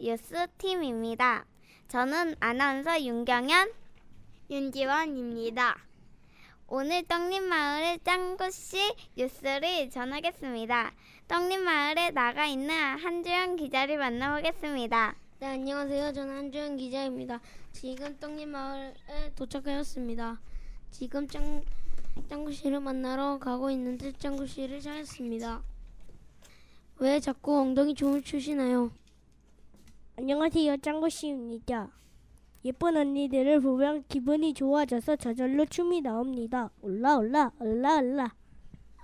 뉴스 팀입니다. 저는 아나운서 윤경현, 윤지원입니다. 오늘 떡잎마을의 짱구씨 뉴스를 전하겠습니다. 떡잎마을에 나가 있는 한주영 기자를 만나보겠습니다. 네, 안녕하세요. 저는 한주영 기자입니다. 지금 떡잎마을에 도착하였습니다. 지금 짱, 짱구씨를 만나러 가고 있는데 짱구씨를 찾았습니다. 왜 자꾸 엉덩이 춤을 추시나요? 안녕하세요, 짱구씨입니다. 예쁜 언니들을 보면 기분이 좋아져서 저절로 춤이 나옵니다. 올라 올라 올라 올라.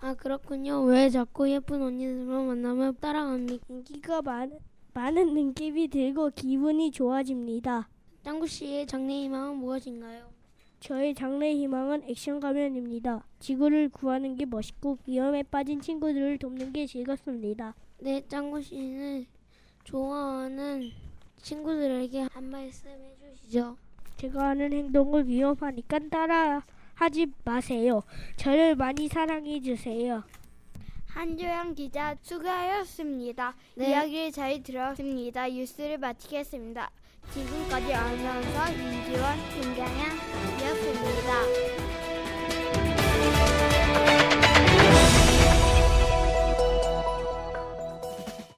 아 그렇군요. 왜 자꾸 예쁜 언니들만 만나면 따라갑니까? 인기가 많, 많은 느낌이 들고 기분이 좋아집니다. 짱구씨의 장래 희망은 무엇인가요? 저의 장래 희망은 액션 가면입니다. 지구를 구하는 게 멋있고 위험에 빠진 친구들을 돕는 게 즐겁습니다. 네, 짱구 씨는 좋아하는 친구들에게 한 말씀 해주시죠. 제가 하는 행동을 위험하니까 따라 하지 마세요. 저를 많이 사랑해 주세요. 한조영 기자 수고하였습니다. 네. 이야기를 잘 들었습니다. 뉴스를 마치겠습니다. 지금까지 아나운서 윤지원, 김경현 이었습니다.